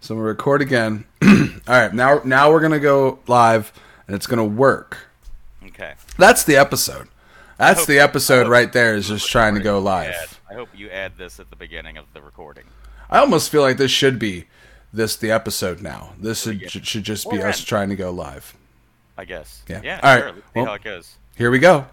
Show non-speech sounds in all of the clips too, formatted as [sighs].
So we record again. [clears throat] All right, now now we're gonna go live, and it's gonna work. Okay. That's the episode. That's hope- the episode right there. Is just trying to go Add- live. I hope you add this at the beginning of the recording. I almost feel like this should be this the episode now. This should, should, just be us in. trying to go live. I guess. Yeah. Yeah. All right. sure. Well- how it goes. Here we go.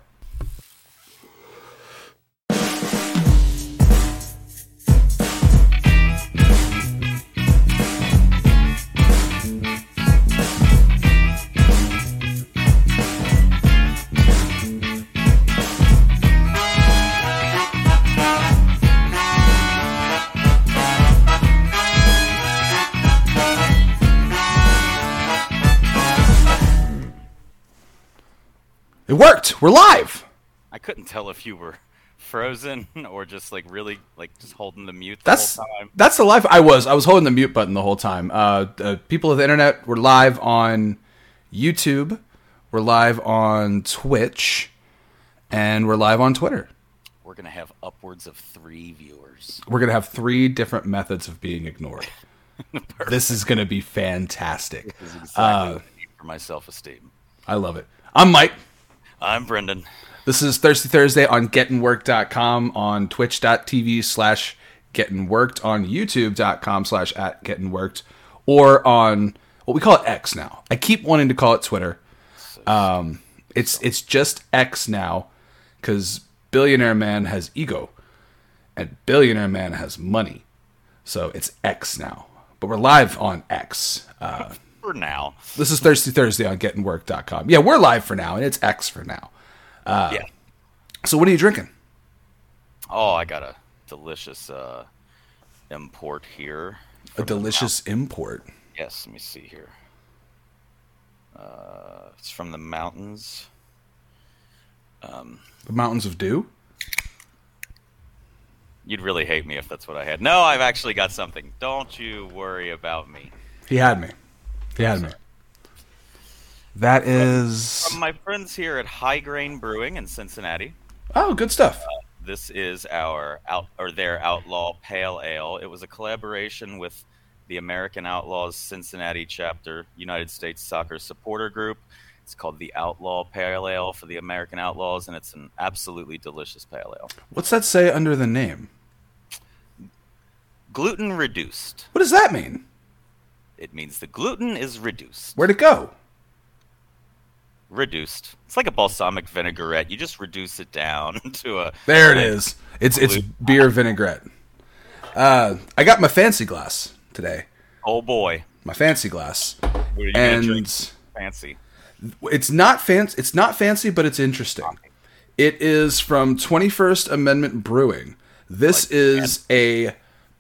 It worked. We're live. I couldn't tell if you were frozen or just like really like just holding the mute the That's whole time. that's the life I was I was holding the mute button the whole time. Uh, uh, people of the internet were live on YouTube. We're live on Twitch, and we're live on Twitter. We're gonna have upwards of three viewers. We're gonna have three different methods of being ignored. [laughs] this is gonna be fantastic. This is exactly Uh, what I need for my self esteem. I love it. I'm Mike. I'm Brendon. This is Thirsty Thursday on gettinworked.com, on twitch.tv slash gettinworked, on youtube.com slash at gettinworked, or on what we call it X now. I keep wanting to call it Twitter. Um, it's it's just X now because Billionaire Man has ego and Billionaire Man has money. So it's X now. But we're live on X. Uh, For now. this is Thirsty Thursday on gettinworked.com. Yeah, we're live for now, and it's X for now. yeah. So what are you drinking? Oh, I got a delicious uh, import here. A delicious import. Yes, let me see here. Uh, it's from the mountains. The Mountains of Dew? You'd really hate me if that's what I had. No, I've actually got something. Don't you worry about me. He had me. He had. That is. From my friends here at High Grain Brewing in Cincinnati. Oh, good stuff. Uh, this is our out or their Outlaw Pale Ale. It was a collaboration with the American Outlaws Cincinnati chapter, United States Soccer Supporter Group. It's called the Outlaw Pale Ale for the American Outlaws, and it's an absolutely delicious pale ale. What's that say under the name? Gluten reduced. What does that mean? It means the gluten is reduced. Where'd it go? reduced. It's like a balsamic vinaigrette. You just reduce it down [laughs] to a. There it is. It's it's beer vinaigrette. Uh, I got my fancy glass today. Oh boy, My fancy glass, what are you gonna drink? and Fancy. it's not fancy. It's not fancy, but it's interesting. It is from 21st Amendment Brewing. This is a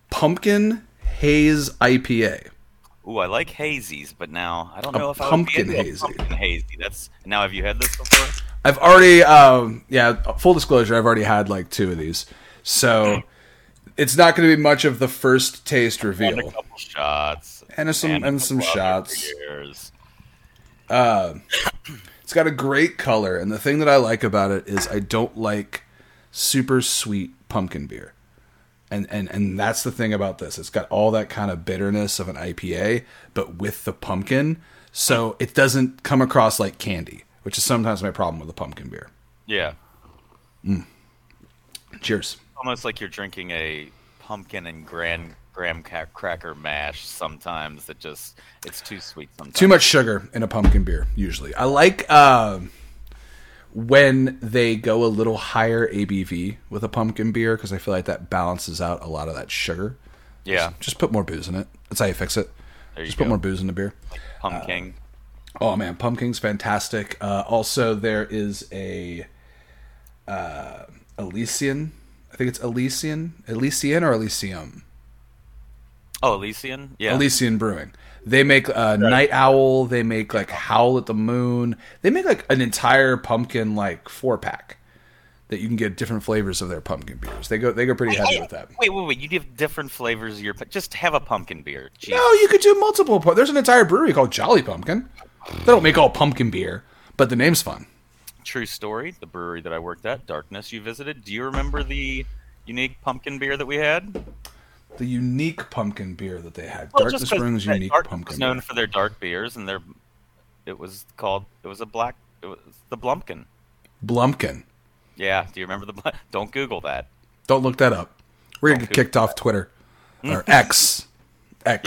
pumpkin haze IPA. Ooh, I like hazies, but now I don't A know if pumpkin I would into hazy. Pumpkin hazy. That's now. Have you had this before? I've already, um, yeah, full disclosure, I've already had like two of these. So it's not going to be much of the first taste And a reveal. couple shots. And some- a and some shots. beers. It's got a great color. And the thing that I like about it is I don't like super sweet pumpkin beer. And, and, and that's the thing about this. It's got all that kind of bitterness of an IPA, but with the pumpkin. So it doesn't come across like candy, which is sometimes my problem with a pumpkin beer. Yeah, Cheers. almost like you're drinking a pumpkin and gran graham cracker mash. Sometimes that just it's too sweet. Sometimes too much sugar in a pumpkin beer usually i like um when they go a little higher abv with a pumpkin beer because i feel like that balances out a lot of that sugar. Yeah, just put more booze in it. That's how you fix it. There you just go. put more booze in the beer. Pumpkin. oh man. Pumpkin's fantastic. Uh, also there is a uh elysian. I think it's elysian? Elysian or elysium? Oh, Elysian. Yeah, Elysian Brewing. They make uh, Night Owl. They make like Howl at the Moon. They make like an entire pumpkin like four pack that you can get different flavors of their pumpkin beers. They go they go pretty heavy with that. Wait, wait, wait! You give different flavors of your. pu- Just have a pumpkin beer. Jeez. No, you could do multiple. There's an entire brewery called Jolly Pumpkin. They don't make all pumpkin beer, but the name's fun. True story. The brewery that I worked at, Darkness, you visited. Do you remember the unique pumpkin beer that we had? The unique pumpkin beer that they had. Well, Darkness Brewing's unique Dark pumpkin. was known beer. for their dark beers, and their it was called it was a black it was the Blumpkin. Blumpkin. Yeah, do you remember the? [laughs] Don't Google that. Don't look that up. We're gonna get kicked off Twitter or X. X.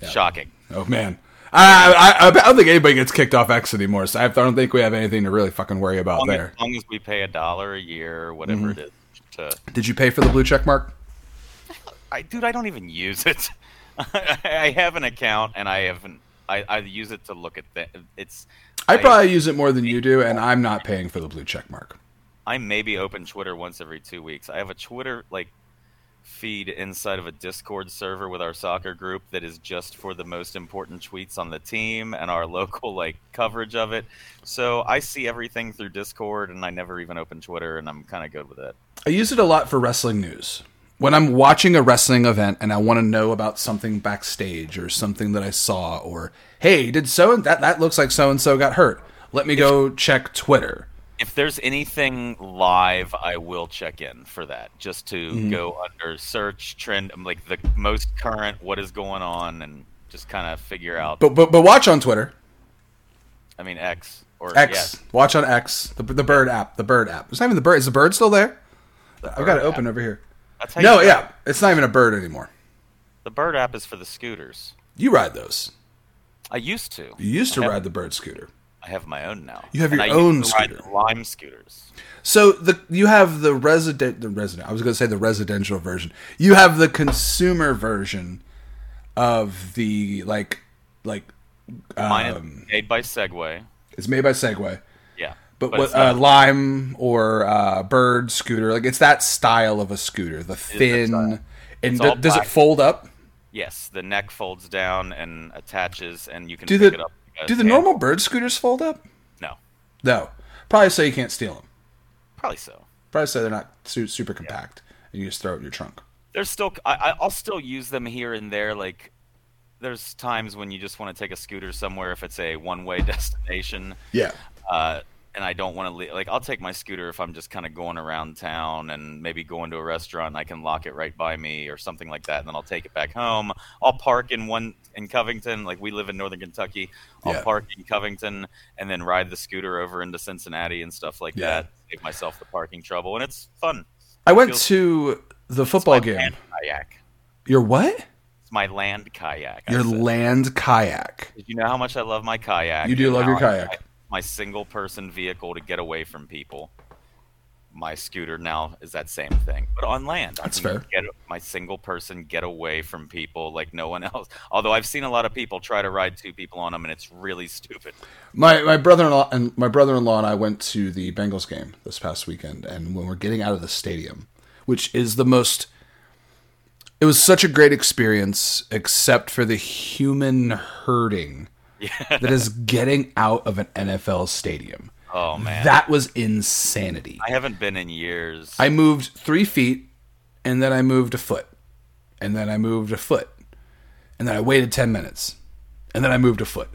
Yes. Shocking. Oh man. I, I I don't think anybody gets kicked off X anymore. So I don't think we have anything to really fucking worry about As there. as, long as we pay a dollar a year, or whatever Mm-hmm. it is, to Did you pay for the blue check mark? I dude, I don't even use it. [laughs] I have an account, and I haven't. I, I use it to look at the. It's. I probably use it more than you do, and I'm not paying for the blue check mark. I maybe open Twitter once every two weeks. I have a Twitter like feed inside of a Discord server with our soccer group that is just for the most important tweets on the team and our [laughs] local like coverage of it. So I see everything through Discord, and I never even open Twitter, and I'm kind of good with it. I use it a lot for wrestling news. When I'm watching a wrestling event and I want to know about something backstage or something that I saw, or hey, did so that that looks like so and so got hurt? Let me go check Twitter. If there's anything live, I will check in for that, just to Mm-hmm. go under search trend, um, like the most current, what is going on, and just kind of figure out. But but but watch on Twitter. I mean, X or X. yeah, Watch on X. The the Bird app. The Bird app. It's not even the Bird. Is the Bird still there? the I've got it open app. over here. No, yeah, it's not even a bird anymore. The Bird app is for the scooters. You ride those. I used to. You used to I have, ride the Bird scooter. I have my own now. You have And your I own scooter. Lime scooters. So the you have the resident the resident. I was going to say the residential version. You have the consumer version of the like like Mine um, is made by Segway. it's made by Segway. Yeah, But, But what uh, Lime or uh, Bird scooter, like it's that style of a scooter, the thin. And d- does it fold up? yes, the neck folds down and attaches, and you can Do pick the it up. do the normal Bird scooters fold up? No, No, probably so you can't steal them. probably so. Probably so they're not su- super compact, and you just throw it in your trunk. There's still I, I- I'll still use them here and there. Like there's times when you just want to take a scooter somewhere if it's a one-way [laughs] destination. Yeah, uh, and I don't want to leave. Like, I'll take my scooter if I'm just kind of going around town and maybe going to a restaurant. And I can lock it right by me or something like that, and then I'll take it back home. I'll park in one in Covington. Like we live in Northern Kentucky. I'll Yeah. park in Covington and then ride the scooter over into Cincinnati and stuff like Yeah. that. Save myself the parking trouble, and it's fun. I went Feels- to the football game. land kayak. Your what? It's my land kayak. Your land kayak. Did you know how much I love my kayak? You do love your kayak. My single person vehicle to get away from people. My scooter now is that same thing, but on land. I That's can fair. Get my single person get away from people like no one else. [laughs] Although I've seen a lot of people try to ride two people on them, and it's really [laughs] stupid. My my brother in law and my brother in law and I went to the Bengals game this past weekend, and when we're getting out of the stadium, which is the most, it was such a great experience, except for the human that is getting out of an NFL stadium. Oh man, That was insanity. I haven't been in years. I moved three feet, and then I moved a foot, and then I moved a foot, and then I waited ten minutes, and then I moved a foot.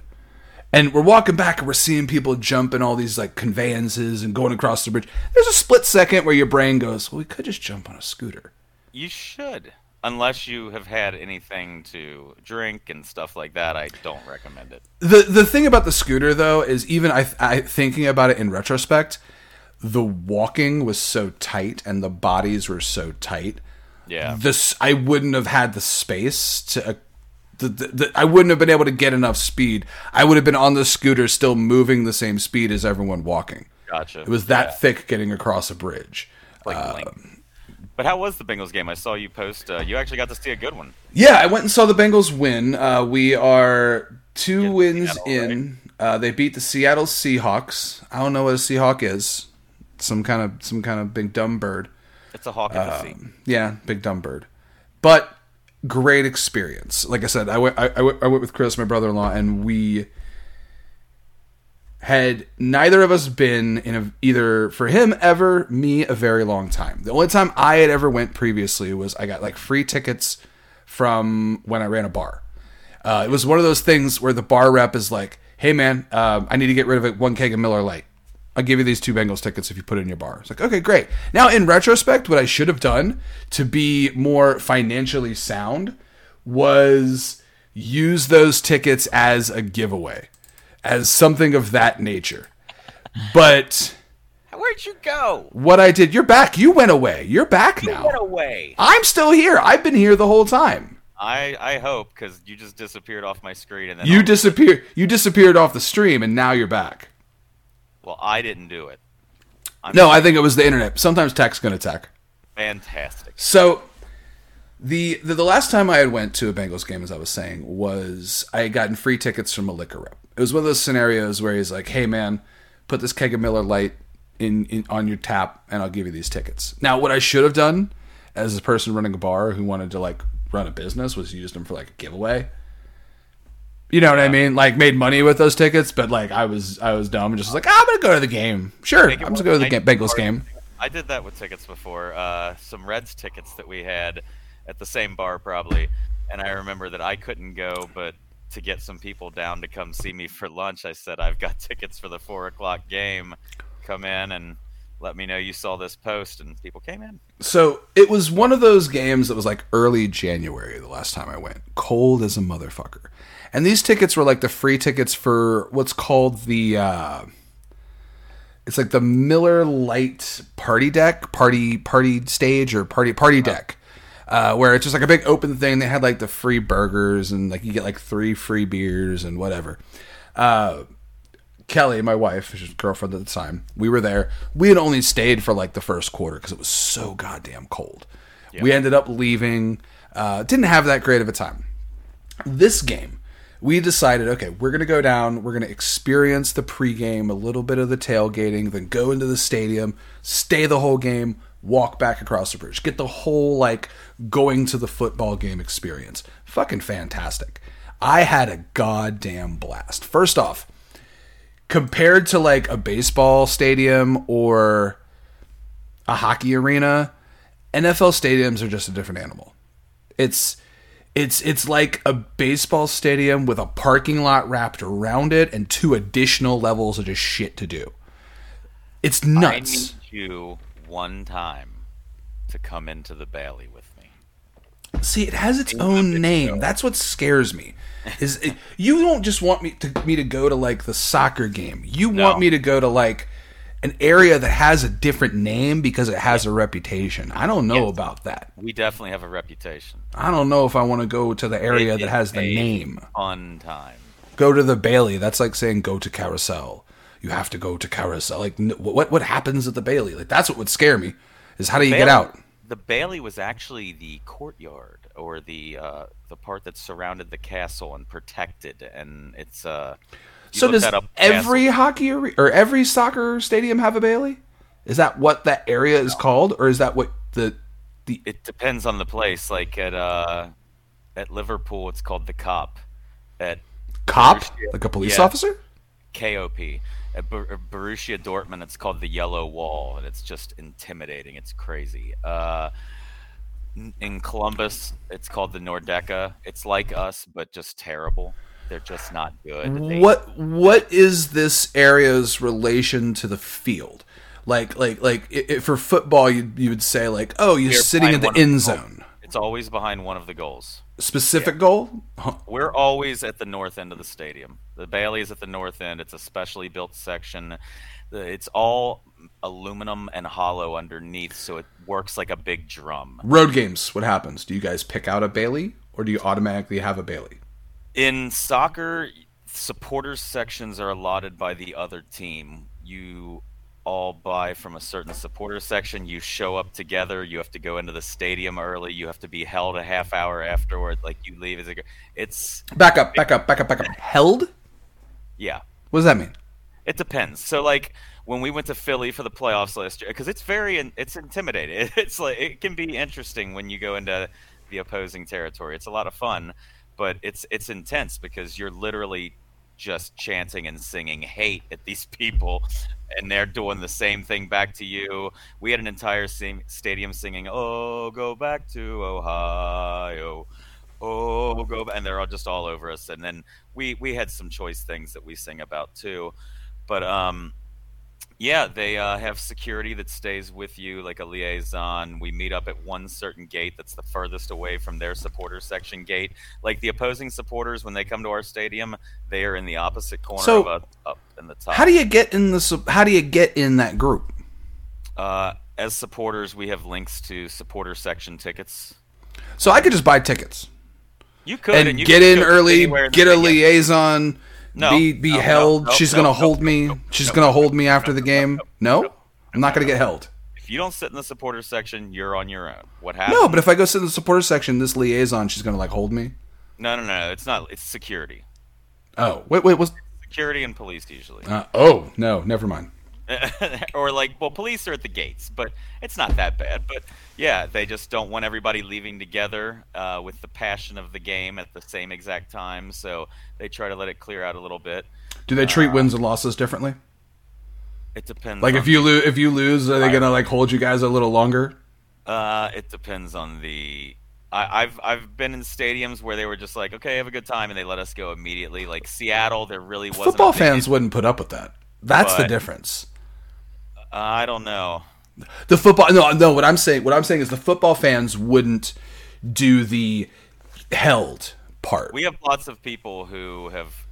And we're walking back, and we're seeing people jumping all these like conveyances and going across the bridge. There's a split second where your brain goes, "Well, we could just jump on a scooter." you should, unless you have had anything to drink and stuff like that. I don't recommend it. The the thing about the scooter though is even I, I thinking about it in retrospect, the walking was so tight and the bodies were so tight Yeah, this I wouldn't have had the space to. Uh, the, the, the, I wouldn't have been able to get enough speed. I would have been on the scooter, still moving the same speed as everyone walking. gotcha. It was that thick getting across a bridge. like uh. But how was the Bengals game? I saw you post. Uh, you actually got to see a good one. Yeah, I went and saw the Bengals win. Uh, we are two wins Seattle, in. Uh, they beat the Seattle Seahawks. I don't know what a Seahawk is. Some kind of some kind of big dumb bird. It's a hawk in the sea. Yeah, big dumb bird. But great experience. Like I said, I went, I, I went, I went with Chris, my brother in law, and we had neither of us been in a, either for him ever, me a very long time. The only time I had ever went previously was I got like free tickets from when I ran a bar. Uh, it was one of those things where the bar rep is like, "Hey man, um, I need to get rid of it one keg of Miller Lite." I'll give you these two Bengals tickets if you put it in your bar. It's like, okay, great. Now, in retrospect, what I should have done to be more financially sound was use those tickets as a giveaway, as something of that nature. But Where'd you go? what I did, you're back. You went away. You're back now. Get away. I'm still here. I've been here the whole time. I I hope because you just disappeared off my screen and then You disappeared. You disappeared off the stream, and now you're back. well I didn't do it. I'm No, I think it was the internet. Sometimes tech's gonna tech. fantastic. So the, the the last time I had went to a Bengals game, as I was saying, was I had gotten free tickets from a liquor rep. It was one of those scenarios where he's like, "Hey man, put this keg of Miller Lite in, in on your tap, and I'll give you these tickets." Now, what I should have done as a person running a bar who wanted to like run a business was use them for like a giveaway. You know what I mean? Like made money with those tickets, but like I was I was dumb and just was like, "Ah, I'm gonna go to the game. Sure, I'm just gonna go to the nice ga- Bengals game. I did that with tickets before. Uh, some Reds tickets that we had at the same bar probably, and I remember that I couldn't go, but to get some people down to come see me for lunch, I said I've got [laughs] tickets for the four o'clock game. Come in and let me know you saw this post, and people came in. So it was one of those games that was like early January the last time I went. Cold as a motherfucker. And these tickets were like the free tickets for what's called the uh it's like the Miller Lite party deck, party party stage or party party deck. Uh, where it's just like a big open thing. They had like the free burgers and like you get like three free beers and whatever. Uh, Kelly, my wife, was girlfriend at the time, we were there. We had only stayed for like the first quarter because it was so goddamn cold. We ended up leaving. Uh, didn't have that great of a time. This game, we decided, okay, we're gonna go down. We're gonna experience the pregame, a little bit of the tailgating, then go into the stadium, stay the whole game, walk back across the bridge, get the whole like going to the football game experience. Fucking fantastic. I had a goddamn blast. First off, compared to like a baseball stadium or a hockey arena, NFL stadiums are just a different animal. It's it's it's like a baseball stadium with a parking lot wrapped around it and two additional levels of just shit to do. It's I nuts. need you one time to come into the Bailey with me. See, it has its own name. That's what scares me. Is it, you don't just want me to me to go to like the soccer game. You No. want me to go to like an area that has a different name because it has a reputation. I don't know about that. We definitely have a reputation. I don't know if I want to go to the area It that is has the name. Fun time. Go to the Bailey. That's like saying go to Carousel. You have to go to Carousel. Like what what happens at the Bailey? Like that's what would scare me. Is how do you get out? The Bailey was actually the courtyard or the uh, the part that surrounded the castle and protected, and it's uh. So does every castle- hockey are- or every soccer stadium have a Bailey? Is that what that area is called, or is that what the the It depends on the place. Like at uh, at Liverpool, it's called the Kop. At cop, like a police yeah. officer? KOP. At Bor- Borussia Dortmund, it's called the Yellow Wall, and it's just intimidating. It's crazy. Uh, in Columbus, it's called the Nordecke. It's like us, but just terrible. They're just not good. They- What what is this area's relation to the field? Like like like for football, you you would say like, oh, you're sitting in the end zone. It's always behind one of the goals. Specific goal? Huh. We're always at the north end of the stadium. The Bailey is at the north end. It's a specially built section. It's all aluminum and hollow underneath, so it works like a big drum. Road games. What happens? Do you guys pick out a Bailey, or do you automatically have a Bailey? In soccer, supporters sections are allotted by the other team. You all buy from a certain supporter section. You show up together. You have to go into the stadium early. You have to be held a half hour afterward. Like you leave as a. It's Back up, back up, back up, back up. Held? yeah. What does that mean? It depends. So like when we went to Philly for the playoffs last year, because it's very it's intimidating. [laughs] It's like it can be interesting when you go into the opposing territory. It's a lot of fun, but it's it's intense because you're literally just chanting and singing hate at these [laughs] people and they're doing the same thing back to you. We had an entire sing- stadium singing oh go back to ohio. Oh go back and they're all just all over us. And then we we had some choice things that we sing about too. But um Yeah, they uh, have security that stays with you like a liaison. We meet up at one certain gate that's the furthest away from their supporter section gate. Like the opposing supporters, when they come to our stadium, they are in the opposite corner So, of us, up in the top. How do you get in the? How do you get in that group? uh, as supporters, we have links to supporter section tickets. So I could just buy tickets You could and, you get in early, anywhere in the get a liaison, No, be be no, held. no, She's gonna hold me. She's gonna hold me after the game. no, I'm not gonna get held. If you don't sit in the supporter section, you're on your own. What happens? No, but if I go sit in the supporter section, this liaison, she's gonna like hold me. no, no, no, it's not. It's security, Oh, wait, wait, was security and police usually. uh, oh no, never mind. [laughs] or like well police are at the gates but it's not that bad but yeah they just don't want everybody leaving together uh, with the passion of the game at the same exact time so they try to let it clear out a little bit Do they treat wins and losses differently? it depends Like if you lose, if you lose, are they gonna like hold you guys a little longer? uh, it depends on the I, I've I've been in stadiums where they were just like, okay, have a good time, and they let us go immediately. Like Seattle, there really wasn't. Football fans wouldn't put up with that. That's the difference. Uh, I don't know. The football no no what I'm saying what I'm saying is the football fans wouldn't do the held part. We have lots of people who have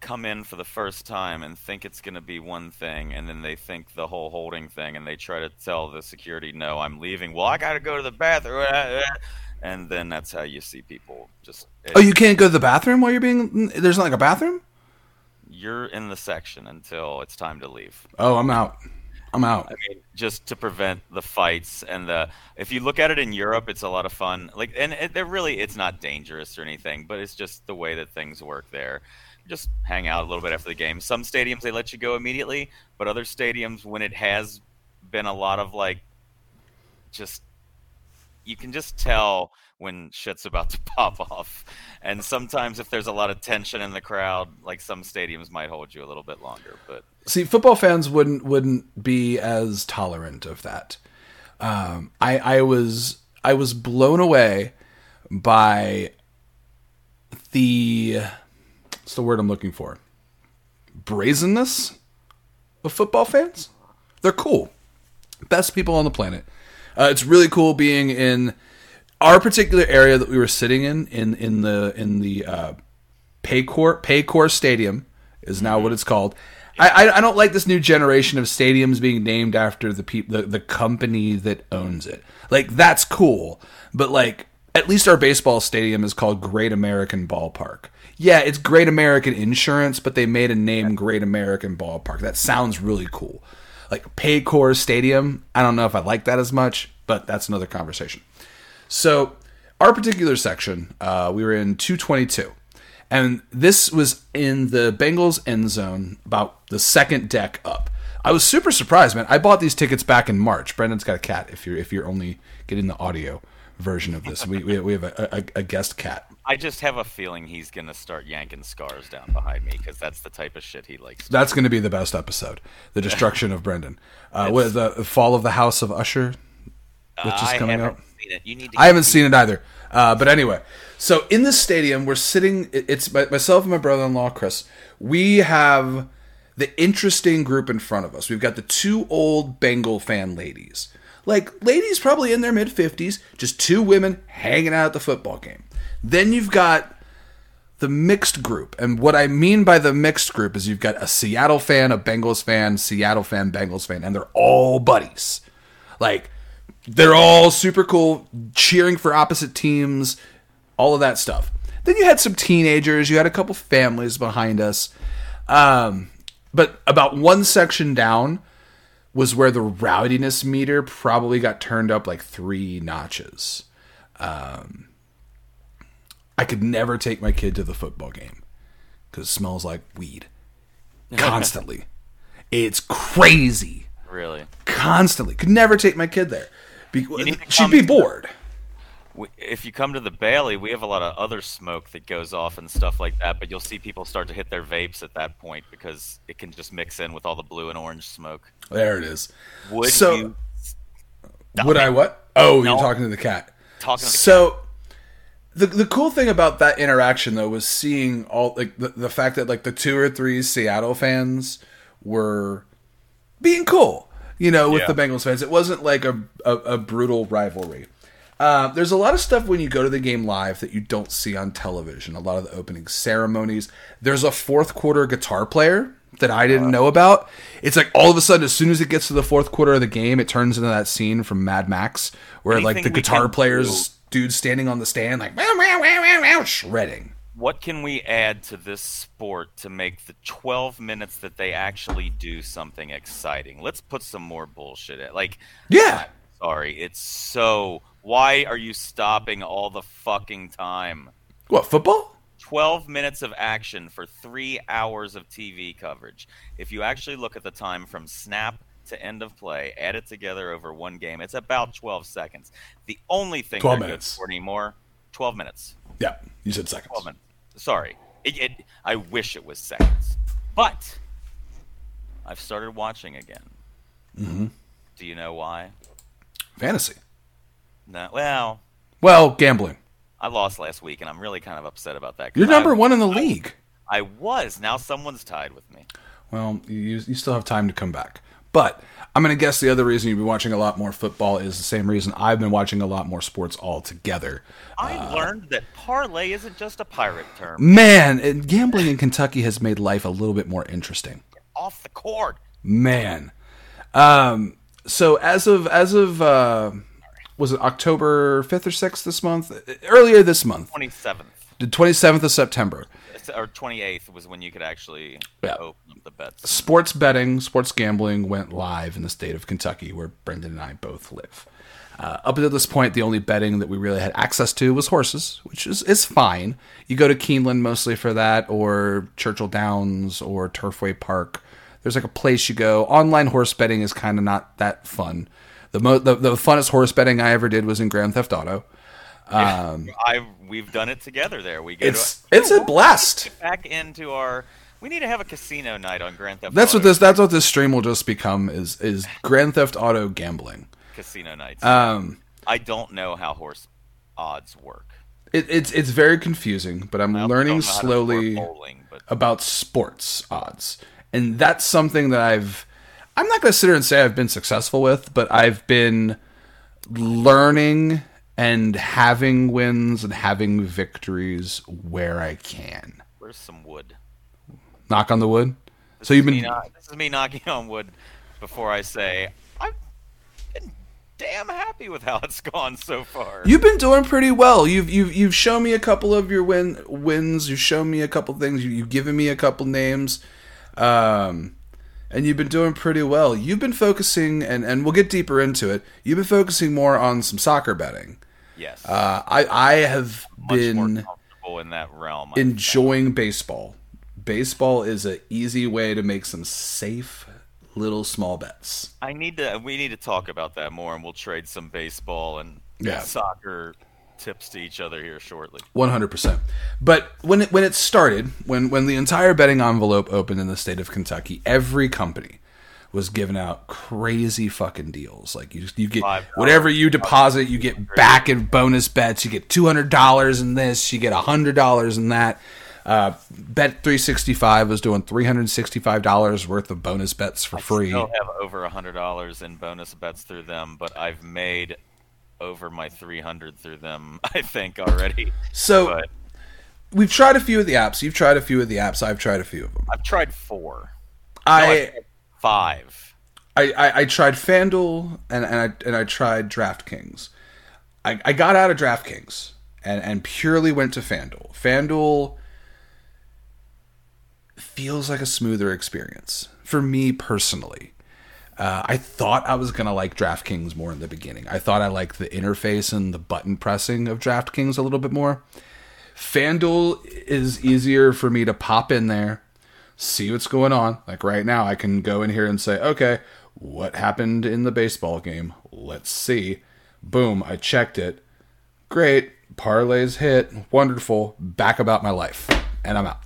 come in for the first time and think it's going to be one thing, and then they think the whole holding thing, and they try to tell the security, "No, I'm leaving." Well, I got to go to the bathroom, and then that's how you see people just. oh, you can't go to the bathroom while you're being there's not like a bathroom? You're in the section until it's time to leave. Oh, I'm out. I'm out. I mean, just to prevent the fights and the. If you look at it in Europe, it's a lot of fun. Like, and it, they're really, it's not dangerous or anything, but it's just the way that things work there. Just hang out a little bit after the game. Some stadiums they let you go immediately, but other stadiums, when it has been a lot of like, just you can just tell when shit's about to [laughs] pop off. And sometimes if there's a lot of tension in the crowd, like some stadiums might hold you a little bit longer, but. See, football fans wouldn't wouldn't be as tolerant of that. Um, I I was I was blown away by the what's the word I'm looking for? Brazenness of football fans. They're cool, best people on the planet. Uh, it's really cool being in our particular area that we were sitting in in in the in the uh, Paycor Paycor Stadium is now what it's called. I, I I don't like this new generation of stadiums being named after the peop, the the company that owns it. Like that's cool, but like at least our baseball stadium is called Great American Ballpark. Yeah, it's Great American Insurance, but they made a name Great American Ballpark. That sounds really cool. Like Paycor Stadium, I don't know if I like that as much, but that's another conversation. So, our particular section, uh, we were in 222. And this was in the Bengals end zone, about the second deck up. I was super surprised, man. I bought these tickets back in March. Brendon's got a cat. If you're if you're only getting the audio version of this, we we, we have a, a, a guest cat. I just have a feeling he's gonna start yanking scars down behind me because that's the type of shit he likes. That's going to be the best episode, the destruction of Brendon. Uh, what the fall of the House of Usher, which is I coming haven't out. seen it. You need to. I haven't seen it either. Uh, but anyway, so in this stadium, we're sitting. It's myself and my brother-in-law Chris. We have the interesting group in front of us. We've got the two old Bengal fan ladies, like ladies probably in their mid fifties, just two women hanging out at the football game. Then you've got the mixed group. And what I mean by the mixed group is you've got a Seattle fan, a Bengals fan, Seattle fan, Bengals fan, and they're all buddies. Like they're all super cool, cheering for opposite teams, all of that stuff. Then you had some teenagers, you had a couple families behind us. Um, but about one section down was where the rowdiness meter probably got turned up like three notches. Um, I could never take my kid to the football game because it smells like weed [laughs] constantly. it's crazy really. constantly. Could never take my kid there. Be- she'd be bored. If you come to the Bailey, we have a lot of other smoke that goes off and stuff like that. But you'll see people start to hit their vapes at that point because it can just mix in with all the blue and orange smoke. There it is. Would So- you Would I what? Oh, No. you're talking to the cat. talking to the So the the cool thing about that interaction though was seeing all like the, the fact that like the two or three Seattle fans were being cool, you know, with Yeah. the Bengals fans. It wasn't like a, a, a brutal rivalry. Uh, there's a lot of stuff when you go to the game live that you don't see on television. A lot of the opening ceremonies. There's a fourth quarter guitar player that I didn't know about. It's like all of a sudden, as soon as it gets to the fourth quarter of the game, it turns into that scene from Mad Max where like the guitar players, dude standing on the stand, like "Meow, meow, meow, meow, meow," shredding. What can we add to this sport to make the 12 minutes that they actually do something exciting? Let's put some more bullshit in. Like, Yeah. sorry, it's so. Why are you stopping all the fucking time? What football? 12 minutes of action for three hours of TV coverage. If you actually look at the time from snap to end of play, add it together over one game, it's about 12 seconds. The only thing 12 they're good minutes. for anymore, 12 minutes. Yeah, you said seconds. 12 minutes. Sorry. It, it, I wish it was seconds. But I've started watching again. Mm-hmm. Do you know why? Fantasy. No. Well, Well, gambling. I lost last week, and I'm really kind of upset about that. You're number I, one in the league. I was. Now someone's tied with me. Well, you you still have time to come back. But I'm going to guess the other reason you've been watching a lot more football is the same reason I've been watching a lot more sports altogether. I Uh, learned that parlay isn't just a pirate term. Man, and gambling in Kentucky has made life a little bit more interesting. Off the court. Man. Um, so as of as of uh, was it October 5th or 6th this month? Earlier this month, 27th. The 27th of September. Or 28th was when you could actually Yeah. open up the bets. sports betting, sports gambling went live in the state of Kentucky, where Brendon and I both live. Uh, up until this point, the only betting that we really had access to was horses, which is, is fine. You go to Keeneland mostly for that, or Churchill Downs, or Turfway Park. There's like a place you go. Online horse betting is kind of not that fun. The, mo- the the funnest horse betting I ever did was in Grand Theft Auto. [laughs] I we've done it together there. We go It's to, it's a blast. back into our. We need to have a casino night on Grand Theft. That's what this that's what this stream will just become is is Grand Theft Auto gambling. casino nights. Um, I don't know how horse odds work. It, it's it's very confusing, but I'm learning don't know how to slowly bowling, but about sports odds, and that's something that I've. I'm not going to sit here and say I've been successful with, but I've been learning and having wins and having victories where I can. where's some wood? Knock on the wood. So you've been knock- this is me knocking on wood before I say I've been damn happy with how it's gone so far. You've been doing pretty well. You've you've you've shown me a couple of your win wins. You've shown me a couple things. You, you've given me a couple names, um, and you've been doing pretty well. You've been focusing, and and we'll get deeper into it. You've been focusing more on some soccer betting. Yes, Uh, I I have much been comfortable in that realm. I enjoying baseball. Baseball is an easy way to make some safe little small bets. I need to. We need to talk about that more, and we'll trade some baseball and Yeah. soccer tips to each other here shortly. One hundred percent. But when it when it started, when when the entire betting envelope opened in the state of Kentucky, every company was giving out crazy fucking deals. Like you you get $5. whatever you deposit, you get back in bonus bets. You get two hundred dollars in this, you get hundred dollars in that. Uh, Bet three sixty five was doing three hundred sixty five dollars worth of bonus bets for free. I still have over a hundred dollars in bonus bets through them, but I've made over my three hundred through them. [laughs] I think already. So But we've tried a few of the apps. You've tried a few of the apps. I've tried a few of them. I've tried four. No, I. Five. I, I, I tried FanDuel and, and I and I tried DraftKings. I, I got out of DraftKings and, and purely went to FanDuel. FanDuel feels like a smoother experience for me personally. Uh, I thought I was gonna like DraftKings more in the beginning. I thought I liked the interface and the button pressing of DraftKings a little bit more. FanDuel is easier for me to pop in there, see what's going on. Like right now, I can go in here and say, okay, what happened in the baseball game? Let's see. Boom, I checked it. Great. Parlays hit. Wonderful. Back about my life. And I'm out.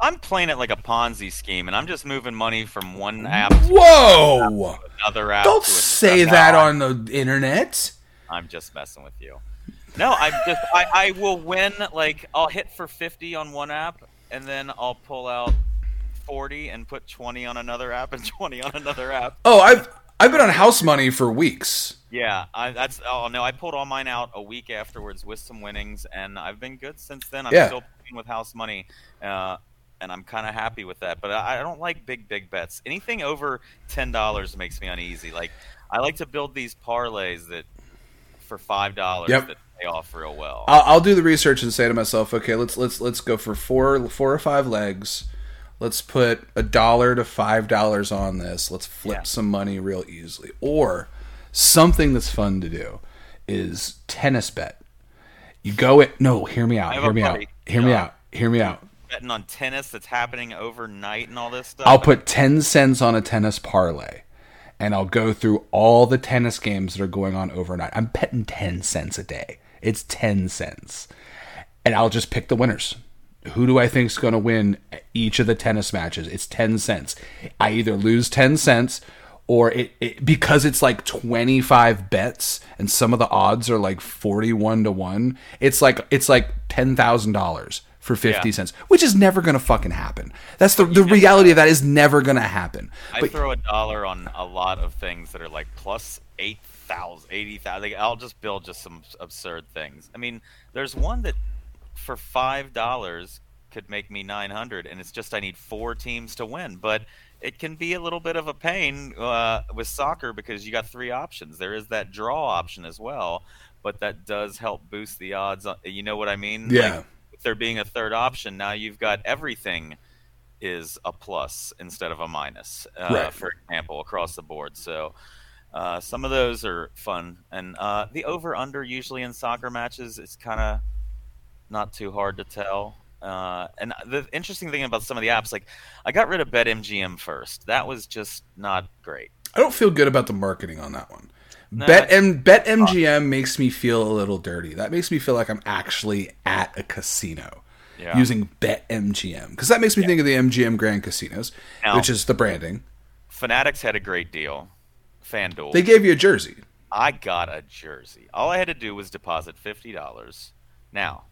I'm playing it like a Ponzi scheme, and I'm just moving money from one app to Whoa! another app. Don't say No, that I'm- on the internet. I'm just messing with you. No, I'm just I, I will win like I'll hit for 50 on one app and then I'll pull out forty and put twenty on another app and [laughs] twenty on another app. Oh, I've I've been on house money for weeks. Yeah, I, that's oh no, I pulled all mine out a week afterwards with some winnings, and I've been good since then. I'm Yeah. still playing with house money, uh, and I'm kind of happy with that. But I, I don't like big big bets. Anything over ten dollars makes me uneasy. Like I like to build these parlays that for five dollars Yep. that pay off real well. I'll, I'll do the research and say to myself, okay, let's let's let's go for four four or five legs. Let's put a dollar to five dollars on this. Let's flip Yeah. some money real easily. Or something that's fun to do is tennis bet. You go it. No, hear me out. I have Hear me out. Hear me out. Hear me out. Betting on tennis that's happening overnight and all this stuff. I'll put 10 cents on a tennis parlay and I'll go through all the tennis games that are going on overnight. I'm betting 10 cents a day. It's 10 cents. And I'll just pick the winners. Who do I think is going to win each of the tennis matches? It's 10 cents. I either lose 10 cents or it, it because it's like 25 bets and some of the odds are like 41 to 1. It's like it's like $10,000 for 50 Yeah. cents, which is never going to fucking happen. That's the the reality of that is never going to happen. I But throw a dollar on a lot of things that are like plus 8,000, 80,000. Like, I'll just build just some absurd things. I mean, there's one that for $5 could make me 900 and it's just I need four teams to win, but it can be a little bit of a pain uh, with soccer because you got three options. There is that draw option as well, but that does help boost the odds. on- You know what I mean? Yeah. Like, there being a third option, now you've got everything is a plus instead of a minus, uh, Right. for example, across the board. So uh, some of those are fun. And uh, the over under usually in soccer matches is kind of not too hard to tell. Uh, and the interesting thing about some of the apps, like I got rid of BetMGM first. That was just not great. I don't feel good about the marketing on that one. Nah, Bet M Bet MGM makes me feel a little dirty. That makes me feel like I'm actually at a casino Yeah. using Bet MGM because that makes me think of the MGM Grand Casinos, Now- which is the branding. Fanatics had a great deal. FanDuel. They gave you a jersey. I got a jersey. All I had to do was deposit fifty dollars. Now,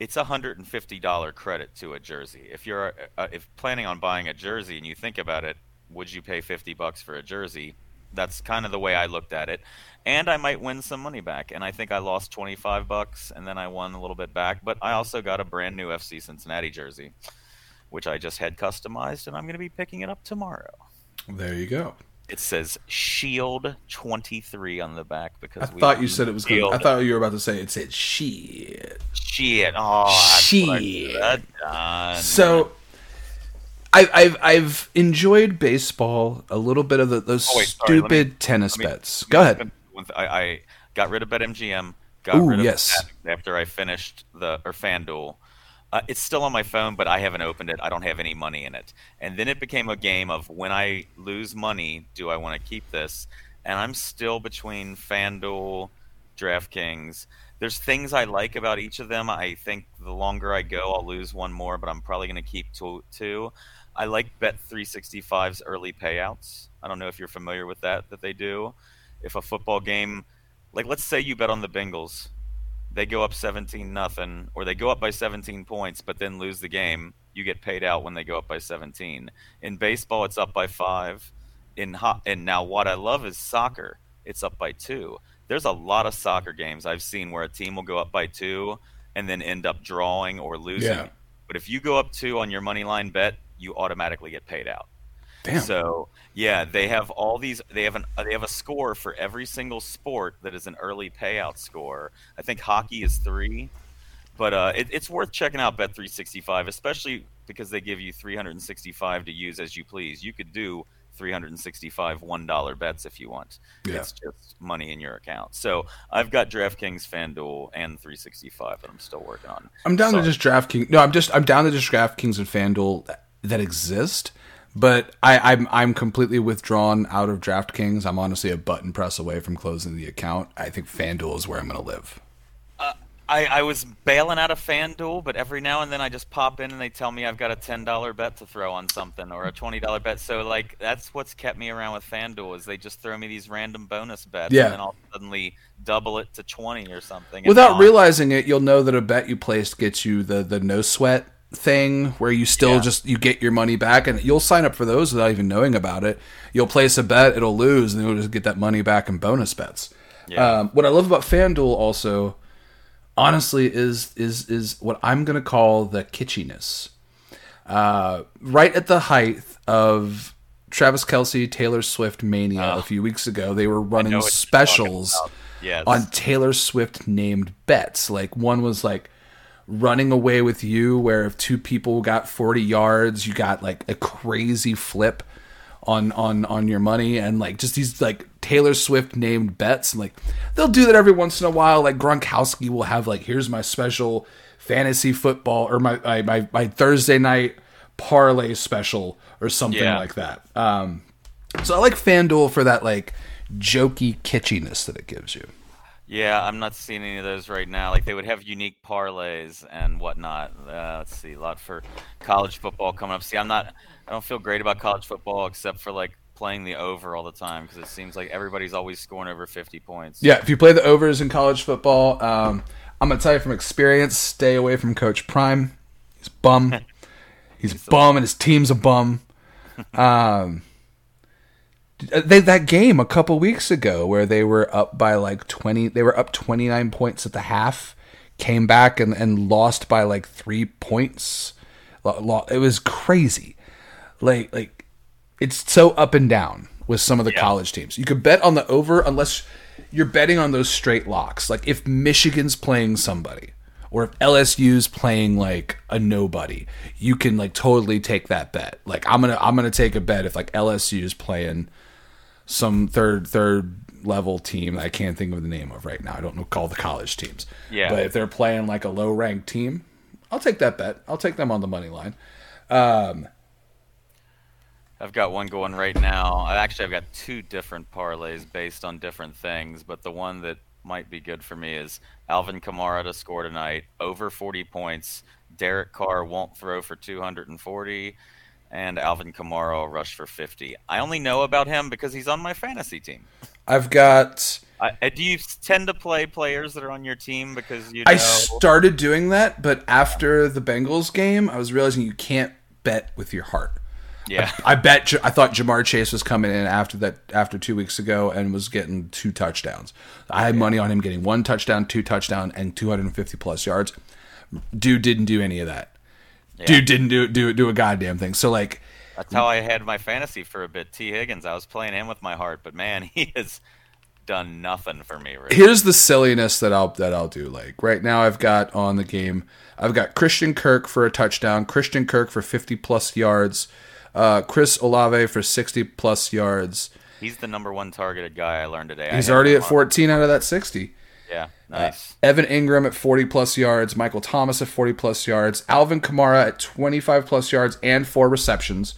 it's a hundred and fifty dollar credit to a jersey. If you're uh, if planning on buying a jersey and you think about it, would you pay fifty bucks for a jersey? That's kind of the way I looked at it, and I might win some money back. And I think I lost twenty five bucks, and then I won a little bit back. But I also got a brand new FC Cincinnati jersey, which I just had customized, and I'm going to be picking it up tomorrow. There you go. It says Shield 23 on the back I because we thought you said it was. Gonna, I thought you were about to say it said shit. Shit. Oh, Shit. So. I, I've I've enjoyed baseball a little bit of the, those Oh, wait, sorry, stupid me- tennis me- bets. Go ahead. I, I got rid of BetMGM. Got Ooh, rid of yes. After I finished the or FanDuel. Uh, it's still on my phone, but I haven't opened it. I don't have any money in it. And then it became a game of when I lose money, do I want to keep this? And I'm still between FanDuel, DraftKings. There's things I like about each of them. I think the longer I go, I'll lose one more, but I'm probably going to keep two. two. I like Bet365's early payouts. I don't know if you're familiar with that that they do. If a football game, like let's say you bet on the Bengals, they go up 17 nothing or they go up by 17 points but then lose the game, you get paid out when they go up by 17. In baseball it's up by 5. In ho- and now what I love is soccer. It's up by 2. There's a lot of soccer games I've seen where a team will go up by 2 and then end up drawing or losing. Yeah. But if you go up 2 on your money line bet, you automatically get paid out. Damn. So yeah, they have all these. They have an they have a score for every single sport that is an early payout score. I think hockey is three, but uh, it, it's worth checking out Bet three sixty five, especially because they give you three hundred and sixty five to use as you please. You could do three hundred and sixty five one dollar bets if you want. Yeah. It's just money in your account. So I've got DraftKings, FanDuel, and three sixty five that I'm still working on. I'm down Sorry. to just DraftKings. No, I'm just I'm down to just DraftKings and FanDuel that, that exist. But I, I'm I'm completely withdrawn out of DraftKings. I'm honestly a button press away from closing the account. I think FanDuel is where I'm going to live. Uh, I, I was bailing out of FanDuel, but every now and then I just pop in and they tell me I've got a ten dollar bet to throw on something or a twenty dollar bet. So like that's what's kept me around with FanDuel is they just throw me these random bonus bets Yeah. and then I'll suddenly double it to twenty or something. Without realizing it, you'll know that a bet you placed gets you the the no sweat thing where you still Yeah. just you get your money back and you'll sign up for those without even knowing about it. You'll place a bet, it'll lose, and you'll just get that money back in bonus bets. Yeah. Um, what I love about FanDuel also, honestly, is is is what I'm gonna call the kitschiness. Uh, right at the height of Travis Kelce, Taylor Swift mania a few weeks ago, they were running know what you're specials. Yes. on Taylor Swift named bets. Like one was like running away with you, where if two people got 40 yards, you got like a crazy flip on on on your money and like just these like Taylor Swift named bets and like they'll do that every once in a while like Gronkowski will have like here's my special fantasy football or my my my, my Thursday night parlay special or something Yeah. like that. Um so I like FanDuel for that like jokey kitschiness that it gives you. Yeah, I'm not seeing any of those right now. Like they would have unique parlays and whatnot. Uh, let's see, a lot for college football coming up. See, I'm not. I don't feel great about college football except for like playing the over all the time because it seems like everybody's always scoring over 50 points. Yeah, if you play the overs in college football, um, I'm gonna tell you from experience, stay away from Coach Prime. He's bum. [laughs] He's a bum, and his team's a bum. [laughs] Um, Uh, they that game a couple weeks ago where they were up by like 20, they were up 29 points at the half, came back and, and lost by like three points. It was crazy. Like like it's so up and down with some of the Yeah. college teams. You could bet on the over unless you're betting on those straight locks. Like if Michigan's playing somebody or if LSU's playing like a nobody, you can like totally take that bet. Like I'm to I'm going to take a bet if like LSU's playing some third third level team I can't think of the name of right now. I don't know call the college teams. Yeah. But if they're playing like a low ranked team, I'll take that bet. I'll take them on the money line. Um, I've got one going right now. I actually I've got two different parlays based on different things, but the one that might be good for me is Alvin Kamara to score tonight, over 40 points. Derek Carr won't throw for 240, and Alvin Kamara will rush for 50. I only know about him because he's on my fantasy team. I've got I, uh, do you tend to play players that are on your team because you know? I started doing that, but after the Bengals game, I was realizing you can't bet with your heart. yeah, I bet I thought Ja'Marr Chase was coming in after that after two weeks ago and was getting two touchdowns. I had money on him getting one touchdown, two touchdown, and 250 plus yards. Dude didn't do any of that. Dude didn't do do do a goddamn thing. So like, That's how I had my fantasy for a bit. Tee Higgins, I was playing him with my heart, but man, [laughs] he has done nothing for me. Really. here's the silliness that I'll that I'll do. Like right now, I've got on the game. I've got Christian Kirk for a touchdown. Christian Kirk for 50 plus yards. Uh, Chris Olave for 60 plus yards. He's the number one targeted guy I learned today. He's already at on- 14 out of that 60. Yeah, nice. Evan Engram at 40 plus yards, Michael Thomas at 40 plus yards, Alvin Kamara at 25 plus yards and four receptions,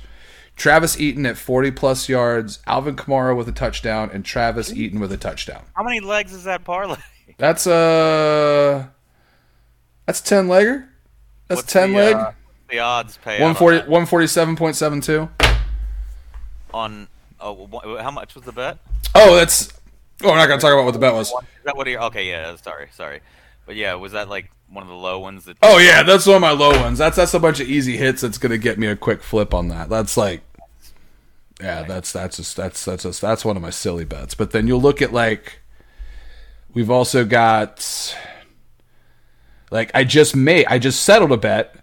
Travis Etienne at 40 plus yards, Alvin Kamara with a touchdown, and Travis Etienne with a touchdown. How many legs is that parlay? [laughs] That's uh that's 10 legger. That's What's 10 the, leg. uh, the odds pay 140 147.72. on oh, wh- how much was the bet? Oh, that's Oh, we're not going to talk about what the bet was. Is that what he? Okay, yeah. Sorry, sorry. But yeah, was that like one of the low ones that? Oh yeah, that's one of my low ones. That's that's a bunch of easy hits that's gonna get me a quick flip on that. That's like, yeah, that's that's just that's that's just that's one of my silly bets. But then you'll look at like, we've also got, like I just made I just settled a bet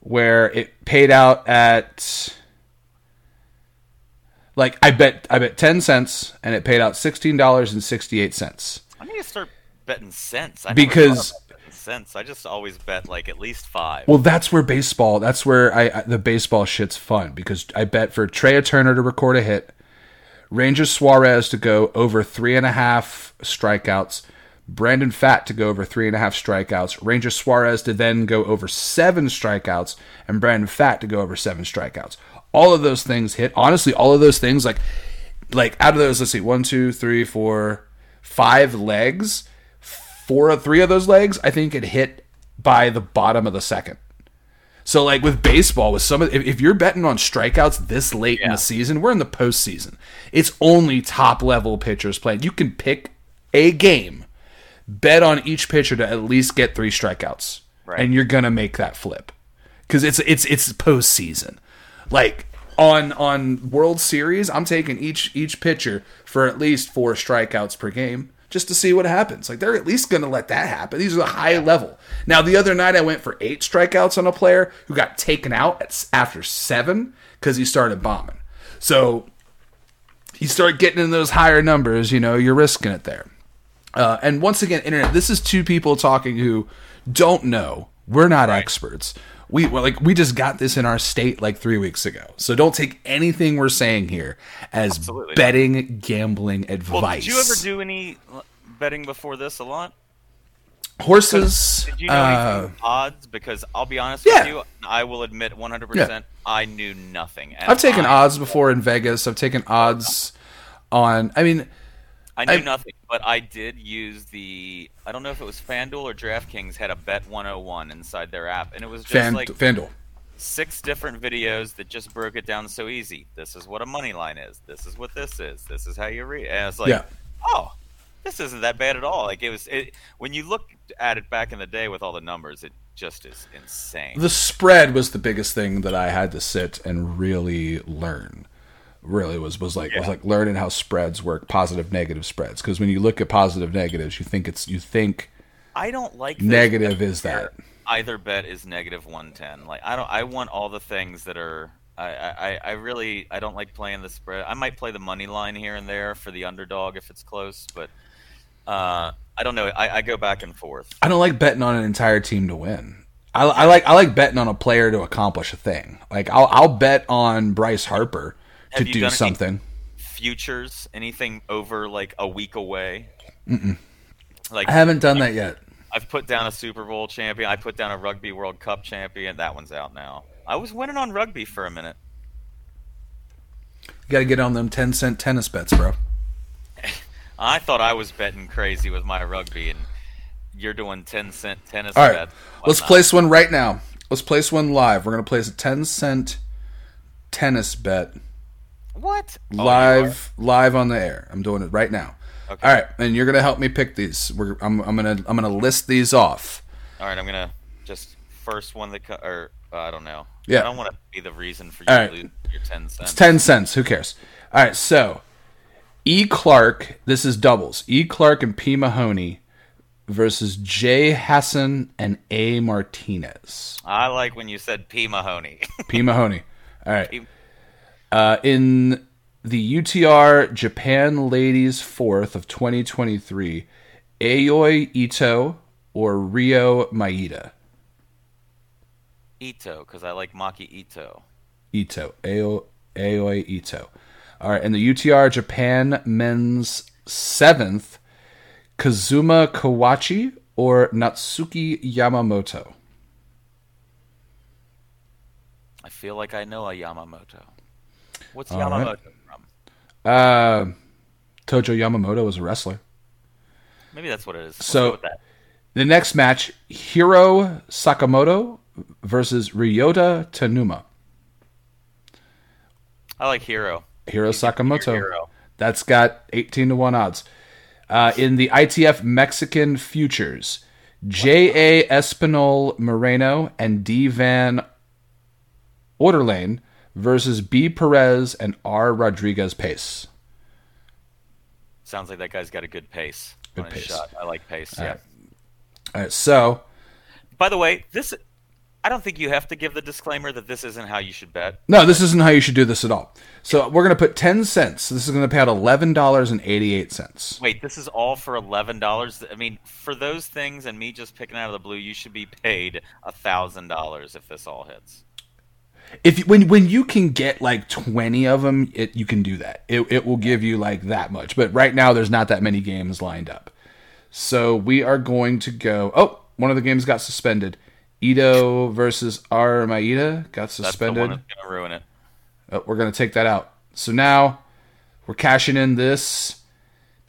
where it paid out at. Like I bet I bet ten cents and it paid out sixteen dollars and sixty eight cents. I need to start betting cents. I Because- betting cents. I just always bet like at least five. Well, that's where baseball. That's where I, I the baseball shit's fun because I bet for Trea Turner to record a hit, Ranger Suarez to go over three and a half strikeouts, Brandon Pfaadt to go over three and a half strikeouts, Ranger Suarez to then go over seven strikeouts, and Brandon Pfaadt to go over seven strikeouts. All of those things hit. Honestly, all of those things like like out of those, let's see, one, two, three, four, five legs. Four, or three of those legs, I think it hit by the bottom of the second. So like with baseball, with some of if, if you're betting on strikeouts this late in the season, we're in the postseason. It's only top level pitchers playing. You can pick a game, bet on each pitcher to at least get three strikeouts, Right. and you're gonna make that flip. because it's it's it's postseason. Like on on World Series, I'm taking each each pitcher for at least four strikeouts per game just to see what happens. Like they're at least going to let that happen. These are the high level. Now the other night I went for eight strikeouts on a player who got taken out at, after seven because he started bombing. So you start getting in those higher numbers, you know, you're risking it there. Uh, and once again, internet. This is two people talking who don't know. We're not right. experts. We like we just got this in our state like three weeks ago. So don't take anything we're saying here as Absolutely. betting gambling advice. Well, did you ever do any betting before this a lot? Horses. Did you know uh, odds? Because I'll be honest yeah. with you, I will admit 100% yeah. I knew nothing. I've taken I, odds before in Vegas. I've taken odds on. I mean, I knew I, nothing, but I did use the. I don't know if it was FanDuel or DraftKings had a Bet 101 inside their app, and it was just Fan, like FanDuel. Six different videos that just broke it down so easy. This is what a money line is. This is what this is. This is how you read. And it's like, yeah. oh, this isn't that bad at all. Like it was. It, when you look at it back in the day with all the numbers, it just is insane. The spread was the biggest thing that I had to sit and really learn really was was like yeah. was like learning how spreads work, positive negative spreads. Because when you look at positive negatives, you think it's you think I don't like negative is that either bet is negative one ten. Like I don't I want all the things that are. I, I, I really I don't like playing the spread. I might play the money line here and there for the underdog if it's close, but uh, I don't know. I, I go back and forth. I don't like betting on an entire team to win. I, I, like I like betting on a player to accomplish a thing. Like I'll I'll bet on Bryce Harper to do something. Futures, anything over like a week away? Mm-mm. Like I haven't done that yet. I've put down a Super Bowl champion. I put down a Rugby World Cup champion. That one's out now. I was winning on rugby for a minute. You got to get on them ten cent tennis bets, bro. [laughs] I thought I was betting crazy with my rugby, and you're doing ten cent tennis. All right, let's place one right now. Let's place one live. We're gonna place a ten cent tennis bet what? Oh, live, oh, live on the air. I'm doing it right now. Okay. All right, and you're gonna help me pick these. We're, I'm, I'm gonna, I'm gonna list these off. All right, I'm gonna just first one that, or uh, I don't know. Yeah, I don't want to be the reason for you All to lose your ten cents. It's ten cents. Who cares? All right, so E. Clark. This is doubles. E. Clark and P. Mahoney versus J. Hassan and A. Martinez. I like when you said P. Mahoney. P. Mahoney. All right. P- uh, in the UTR Japan Ladies Fourth of 2023, Aoi Ito or Rio Maeda? Ito, because I like Maki Ito. Ito. Ao- Aoi Ito. All right, in the UTR Japan Men's Seventh, Kazuma Kawachi or Natsuki Yamamoto? I feel like I know a Yamamoto. What's All Yamamoto right. from? Uh, Tojo Yamamoto was a wrestler. Maybe that's what it is. so the next match, Hiro Sakamoto versus Ryota Tanuma. I like Hiro. Hiro Sakamoto. Hero. That's got 18 to 1 odds. Uh, in the ITF Mexican Futures, J.A. Espinal Moreno and D. Van Orderlane versus B. Perez and R. Rodriguez Pace. Sounds like that guy's got a good pace. Good pace. Shot. I like pace. All yeah. Right. All right. So, by the way, this I don't think you have to give the disclaimer that this isn't how you should bet. No, this isn't how you should do this at all. So we're going to put ten cents. This is going to pay out eleven dollars and eighty-eight cents. Wait, this is all for eleven dollars. I mean, for those things and me just picking out of the blue, you should be paid a thousand dollars if this all hits if when when you can get like 20 of them it, you can do that. It, it will give you like that much. But right now there's not that many games lined up. So we are going to go oh one of the games got suspended. Ito versus R Maeda got suspended that's gonna ruin it. Oh, we're gonna take that out. So now we're cashing in this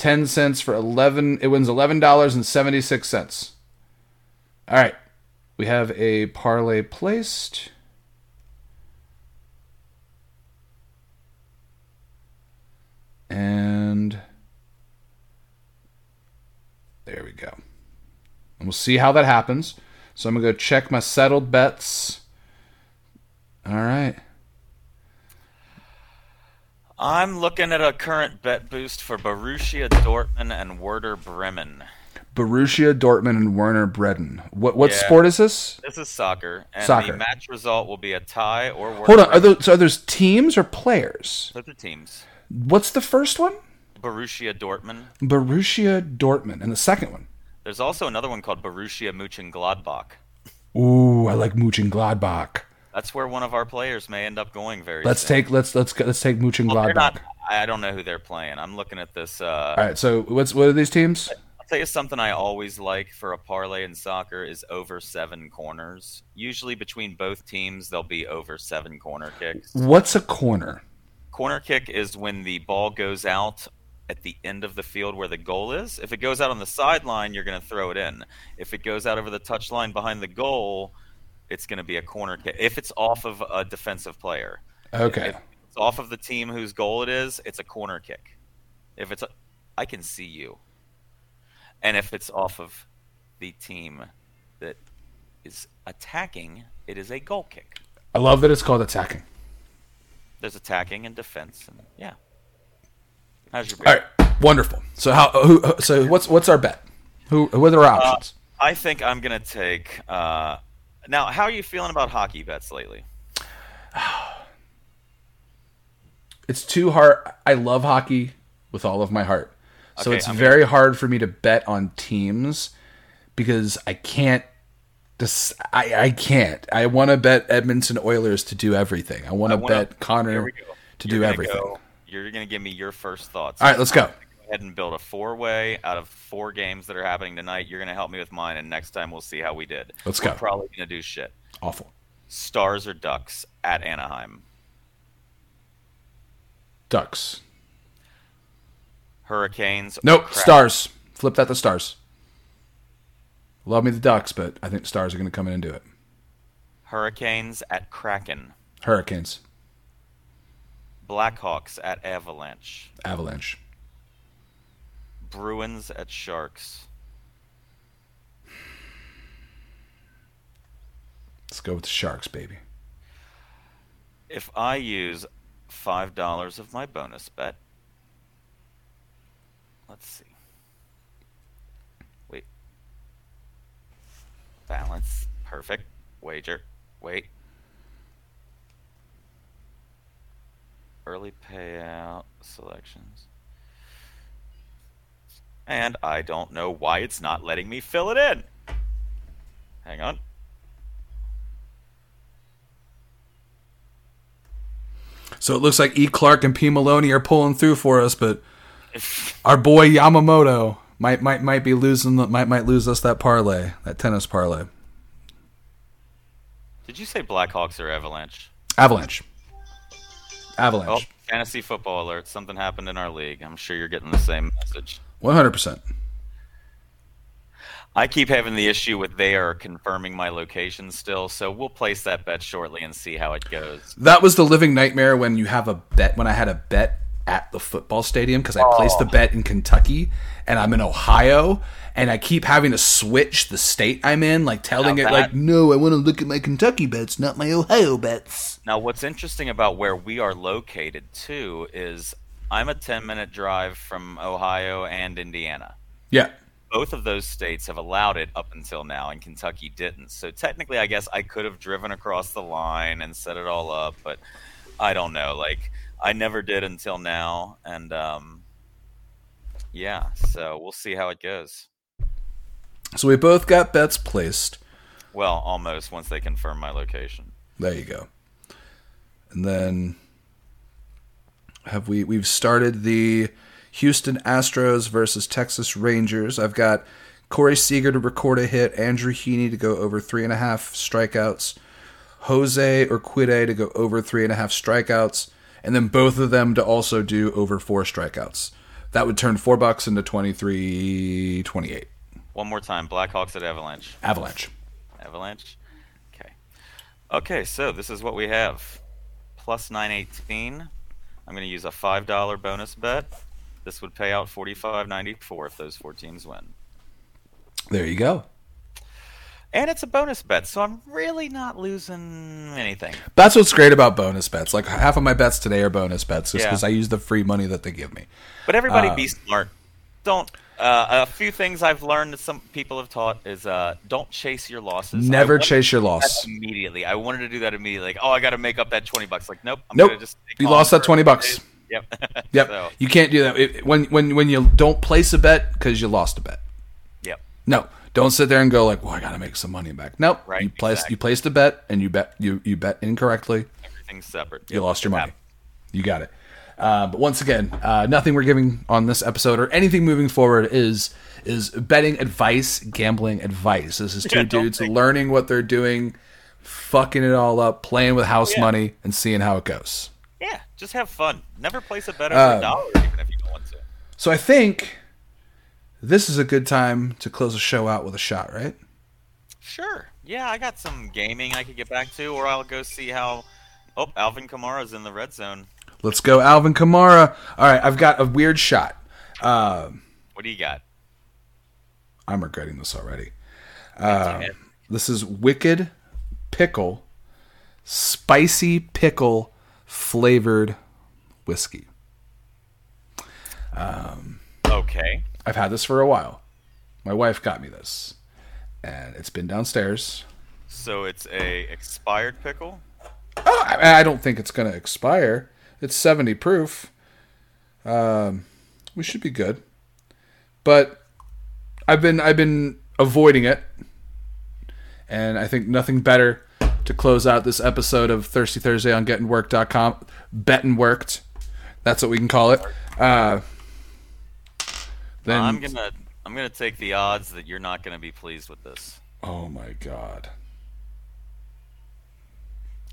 10 cents for 11 it wins $11.76 all right we have a parlay placed And there we go. And we'll see how that happens. So I'm going to go check my settled bets. All right. I'm looking at a current bet boost for Borussia Dortmund and Werder Bremen. Borussia Dortmund and Werder Bremen. What what Yeah. sport is this? This is soccer, and Soccer. the match result will be a tie or Werder Hold on. Are those, so are those teams or players? Those are teams. What's the first one? Borussia Dortmund. Borussia Dortmund. And the second one? There's also another one called Borussia Mönchengladbach. Ooh, I like Mönchengladbach. That's where one of our players may end up going very Let's soon. take let's let's go- let's take Well, Mönchengladbach. not, I don't know who they're playing. I'm looking at this. Uh, All right. So what's what are these teams? I'll tell you something I always like for a parlay in soccer is over seven corners. Usually between both teams, there'll be over seven corner kicks. What's a corner? Corner kick is when the ball goes out at the end of the field where the goal is. If it goes out on the sideline, you're going to throw it in. If it goes out over the touchline behind the goal, it's going to be a corner kick. If it's off of a defensive player, Okay. if it's off of the team whose goal it is, it's a corner kick. If it's, a, I can see you. And if it's off of the team that is attacking, it is a goal kick. I love that it's called attacking. There's attacking and defense, and yeah. How's your All right. Wonderful. So how who so what's what's our bet? Who what are our Uh, options? I think I'm gonna take. Uh, now, how are you feeling about hockey bets lately? [sighs] it's too hard. I love hockey with all of my heart. So Okay, it's I'm very hard for me to bet on teams because I can't. Dis- I I can't. I want to bet Edmonton Oilers to do everything. I want to bet Connor to You're do everything. go- you're gonna give me your first thoughts. All right, let's go. Go ahead and build a four-way out of four games that are happening tonight. You're gonna help me with mine, and next time we'll see how we did. Let's We're go. Probably gonna do shit. Awful. Stars or Ducks at Anaheim. Ducks. Hurricanes. Nope. Stars. Flip that to stars. Love me the Ducks, but I think the stars are going to come in and do it. Hurricanes at Kraken. Hurricanes. Blackhawks at Avalanche. Avalanche. Bruins at Sharks. Let's go with the Sharks, baby. If I use five dollars of my bonus bet, let's see. Wait. Balance. Perfect. Wager. Wait. Early payout selections. And I don't know why it's not letting me fill it in. Hang on. So it looks like E. Clark and P. Maloney are pulling through for us, but [laughs] our boy Yamamoto might might might be losing the, might might lose us that parlay, that tennis parlay. Did you say Blackhawks or Avalanche? Avalanche. Oh, Avalanche. fantasy football alert. Something happened in our league. I'm sure you're getting the same message. One hundred percent. I keep having the issue with they are confirming my location still, so we'll place that bet shortly and see how it goes. That was the living nightmare when you have a bet. When I had a bet at the football stadium because I placed the oh. bet in Kentucky and I'm in Ohio, and I keep having to switch the state I'm in, like telling Now it that- like, no, I want to look at my Kentucky bets, not my Ohio bets. Now, what's interesting about where we are located too is I'm a 10 minute drive from Ohio and Indiana. Yeah, Both of those states have allowed it up until now, and Kentucky didn't. So technically, I guess I could have driven across the line and set it all up, but I don't know. Like I never did until now, and um, yeah. So we'll see how it goes. so we both got bets placed. Well, almost once they confirm my location. There you go. And then have we we've started the Houston Astros versus Texas Rangers. I've got Corey Seager to record a hit, Andrew Heaney to go over three and a half strikeouts, Jose Urquidy to go over three and a half strikeouts, and then both of them to also do over four strikeouts. That would turn four bucks into 23 28. One more time. Blackhawks at Avalanche. Avalanche. Avalanche. Okay. Okay, so this is what we have. Plus 918. I'm going to use a $5 bonus bet. This would pay out 45.94 if those four teams win. There you go. And it's a bonus bet, so I'm really not losing anything. That's what's great about bonus bets. Like half of my bets today are bonus bets, just Yeah. because I use the free money that they give me. But everybody Uh, be smart. Don't. Uh, a few things I've learned that some people have taught is uh, don't chase your losses. Never chase your to do that loss. immediately. I wanted to do that immediately. Like, oh, I got to make up that twenty bucks. Like, nope. I'm Nope. Gonna just You lost that 20 bucks. days. Yep. [laughs] Yep, So, you can't do that It- when when when you don't place a bet because you lost a bet. yep. No, don't sit there and go like, "Well, I got to make some money back." Nope. Right, You placed exactly. you placed a bet and you bet you you bet incorrectly. Everything's separate. You Yep. lost your money. You got it. Uh, but once again, uh, nothing we're giving on this episode or anything moving forward is is betting advice, gambling advice. This is two Yeah, dudes think- learning what they're doing, fucking it all up, playing with house Yeah. money, and seeing how it goes. Yeah, just have fun. Never place a bet over Um, a dollar, even if you don't want to. So I think this is a good time to close the show out with a shot, right? Sure. Yeah, I got some gaming I could get back to, or I'll go see how. Oh, Alvin Kamara's in the red zone. Let's go, Alvin Kamara. All right, I've got a weird shot. Um, What do you got? I'm regretting this already. Uh, This is Wicked Pickle, spicy pickle flavored whiskey. okay. I've had this for a while. My wife got me this, and it's been downstairs. So it's a expired pickle. Oh, I, I don't think it's going to expire. It's 70 proof. Um, we should be good. But I've been I've been avoiding it, and I think nothing better to close out this episode of Thirsty Thursday on gettinworked.com. Betting worked. That's what we can call it. Uh, then I'm gonna I'm gonna take the odds that you're not gonna be pleased with this. oh my god.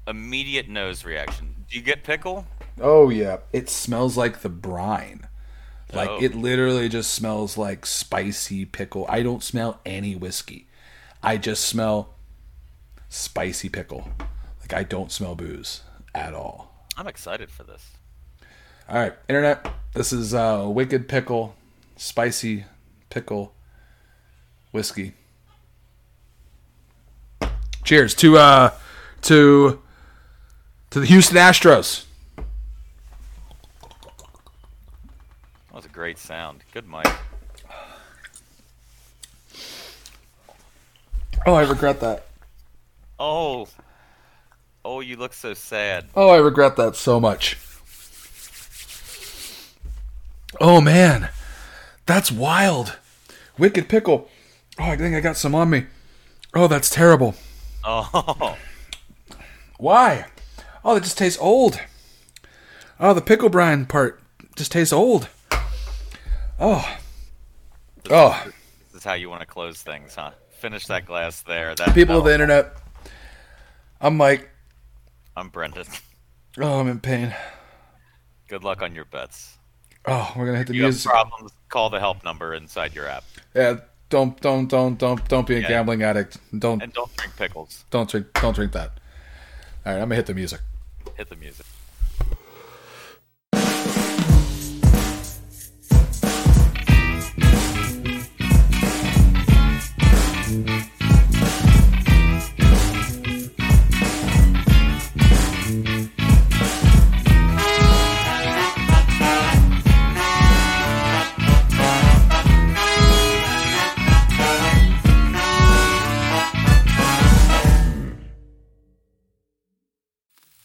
Immediate nose reaction. Do you get pickle? Oh yeah, it smells like the brine. Like Oh. it literally just smells like spicy pickle. I don't smell any whiskey. I just smell spicy pickle. Like I don't smell booze at all. I'm excited for this. All right, internet. This is uh, wicked pickle, spicy pickle whiskey. Cheers to uh to to the Houston Astros. That was a great sound. Good mic. Oh, I regret that. Oh. Oh, you look so sad. Oh, I regret that so much. Oh man, that's wild. Wicked pickle. Oh, I think I got some on me. Oh, that's terrible. Oh. Why? Oh, it just tastes old. Oh, the pickle brine part just tastes old. Oh. Oh, This is how you want to close things, huh? Finish that glass there. That people of the internet. I'm Mike. I'm Brendon. Oh, I'm in pain. Good luck on your bets. Oh, we're gonna hit the If you have music. problems, call the help number inside your app. Yeah, don't, don't, don't, don't, don't be a Yeah. gambling addict. Don't, And don't drink pickles. don't drink, don't drink that. All right, I'm gonna hit the music. Hit the music.